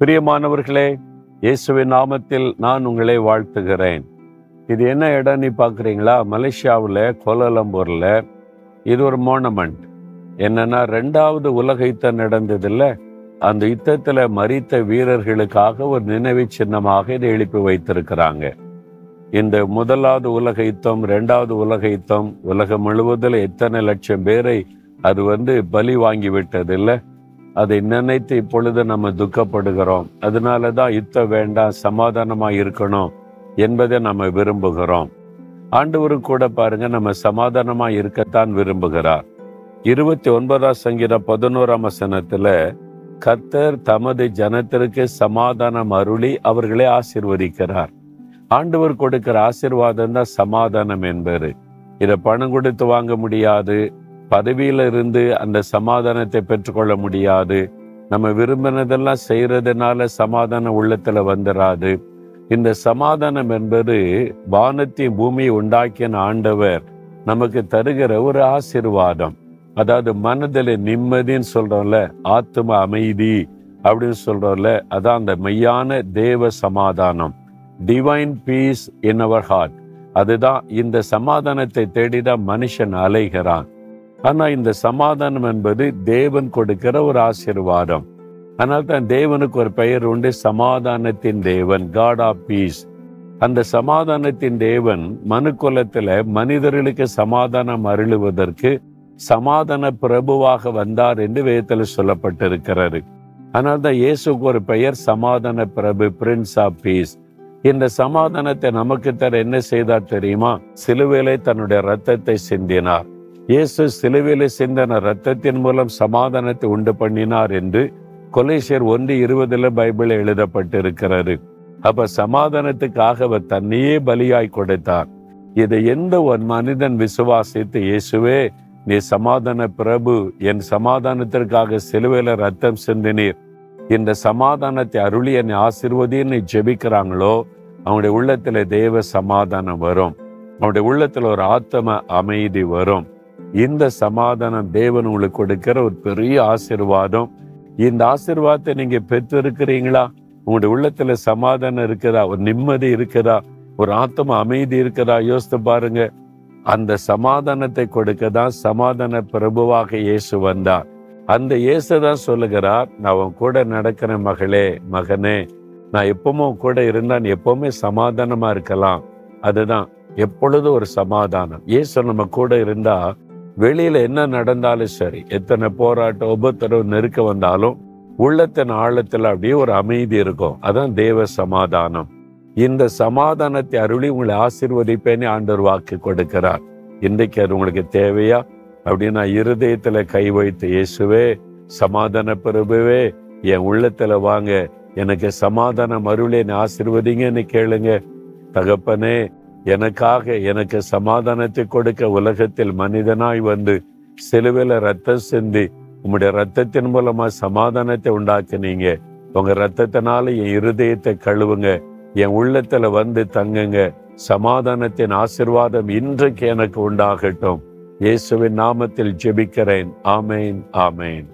பிரியமானவர்களே இயேசுவின் நாமத்தில் நான் உங்களை வாழ்த்துகிறேன். இது என்ன இடம் நீ பார்க்குறீங்களா? மலேசியாவில் கோலாலம்பூரில். இது ஒரு மோனமெண்ட் என்னன்னா ரெண்டாவது உலக யுத்தம் நடந்ததில்ல அந்த யுத்தத்தில் மறித்த வீரர்களுக்காக ஒரு நினைவு சின்னமாக இதை எழுப்பி வைத்திருக்கிறாங்க. இந்த முதலாவது உலக யுத்தம் ரெண்டாவது உலக யுத்தம் உலகம் முழுவதில் எத்தனை லட்சம் பேரை அது வந்து பலி வாங்கி விட்டது இல்லை அதை நினைத்து இப்பொழுது நம்ம துக்கப்படுகிறோம். அதனால தான் யுத்தம் வேண்டாம் சமாதானமா இருக்கணும் என்பதை நம்ம விரும்புகிறோம். ஆண்டவரு கூட பாருங்க நம்ம சமாதானமா இருக்கத்தான் விரும்புகிறார். இருபத்தி ஒன்பதாம் சங்கீத பதினோராம் வசனத்துல கத்தர் தமது ஜனத்திற்கு சமாதானம் அருளி அவர்களை ஆசிர்வதிக்கிறார். ஆண்டவர் கொடுக்கிற ஆசிர்வாதம் தான் சமாதானம் என்பது. இதை பணம் கொடுத்து வாங்க முடியாது. பதவியில இருந்து அந்த சமாதானத்தை பெற்றுக்கொள்ள முடியாது. நம்ம விரும்பினதெல்லாம் செய்யறதுனால சமாதானம் உள்ளத்துல வந்துடாது இந்த சமாதானம் என்பது வானத்தையும் பூமியை உண்டாக்கின ஆண்டவர் நமக்கு தருகிற ஒரு ஆசிர்வாதம். அதாவது மனதில் நிம்மதின்னு சொல்றோம்ல ஆத்ம அமைதி அப்படின்னு சொல்றோம்ல அதான் அந்த மெய்யான தேவ சமாதானம். Divine peace in our heart அதுதான் இந்த சமாதானத்தை தேடிதான் மனுஷன் அலைகிறான். ஆனால் இந்த சமாதானம் என்பது தேவன் கொடுக்கிற ஒரு ஆசீர்வாதம். அதனால் தான் தேவனுக்கு ஒரு பெயர் உண்டு சமாதானத்தின் தேவன் காட் ஆஃப் பீஸ் அந்த சமாதானத்தின் தேவன் மனு குலத்தில் மனிதர்களுக்கு சமாதானம் அருளுவதற்கு சமாதான பிரபுவாக வந்தார் என்று வேதத்தில் சொல்லப்பட்டிருக்கிறாரு அதனால் தான் இயேசுக்கு ஒரு பெயர் சமாதான பிரபு பிரின்ஸ் ஆஃப் பீஸ் இந்த சமாதானத்தை நமக்கு தர என்ன செய்தார் தெரியுமா? சிலுவையிலே தன்னுடைய ரத்தத்தை சிந்தினார். இயேசு சிலுவையில் சிந்தன ரத்தத்தின் மூலம் சமாதானத்தை உண்டு பண்ணினார் என்று கொலேசியர் ஒன்று இருபதுல பைபிள் எழுதப்பட்டிருக்கிறது. அப்ப சமாதானத்துக்காக அவர் தன்னையே பலியாய் கொடுத்தார். இதை எந்த ஒரு மனிதன் விசுவாசித்து இயேசுவே நீ சமாதான பிரபு என் சமாதானத்திற்காக சிலுவையில ரத்தம் சிந்தினீர். இந்த சமாதானத்தை அருளி என்னை ஆசிர்வதின்னு ஜெபிக்கிறாங்களோ அவனுடைய உள்ளத்துல தேவ சமாதானம் வரும். அவனுடைய உள்ளத்துல ஒரு ஆத்தம அமைதி வரும். இந்த சமாதானம் தேவன் உங்களுக்கு கொடுக்கிற ஒரு பெரிய ஆசிர்வாதம். இந்த ஆசிர்வாதத்தை நீங்க பெற்றிருக்கிறீங்களா? உங்களுடைய உள்ளத்துல சமாதானம் இருக்குதா? ஒரு நிம்மதி இருக்குதா? ஒரு ஆத்ம அமைதி இருக்குதா? யோசித்து பாருங்க. அந்த சமாதானத்தை கொடுக்க தான் சமாதான பிரபுவாக இயேசு வந்தார். அந்த இயேசு தான் சொல்லுகிறார் நான் உன் கூட நடக்கிற மகளே மகனே நான் எப்பவும் கூட இருந்தா நீ எப்பவுமே சமாதானமா இருக்கலாம். அதுதான் எப்பொழுதும் ஒரு சமாதானம். இயேசு நம்ம கூட இருந்தா வெளியில என்ன நடந்தாலும் சரி எத்தனை போராட்டம் உபத்திரம் நெருக்க வந்தாலும் உள்ளத்தின் ஆழத்துல அப்படியே ஒரு அமைதி இருக்கும். அதான் தேவ சமாதானம். இந்த சமாதானத்தை அருளி உங்களை ஆசிர்வதிப்பேன்னு ஆண்டவர் வாக்கு கொடுக்கிறார். இன்றைக்கு அது உங்களுக்கு தேவையா? அப்படின்னா இருதயத்துல கை வைத்து இயேசுவே சமாதான பிரபுவே என் உள்ளத்துல வாங்க. எனக்கு சமாதானம் அருளே ஆசிர்வதிங்கன்னு கேளுங்க. தகப்பனே எனக்காக எனக்கு சமாதானத்தை கொடுக்க உலகத்தில் மனிதனாய் வந்து சிலுவையில ரத்தம் சிந்தி உங்களுடைய ரத்தத்தின் மூலமா சமாதானத்தை உண்டாக்குனீங்க உங்க ரத்தத்தினால என் இருதயத்தை கழுவுங்க. என் உள்ளத்துல வந்து தங்குங்க. சமாதானத்தின் ஆசிர்வாதம் இன்றைக்கு எனக்கு உண்டாகட்டும். இயேசுவின் நாமத்தில் ஜெபிக்கிறேன். ஆமேன் ஆமேன்.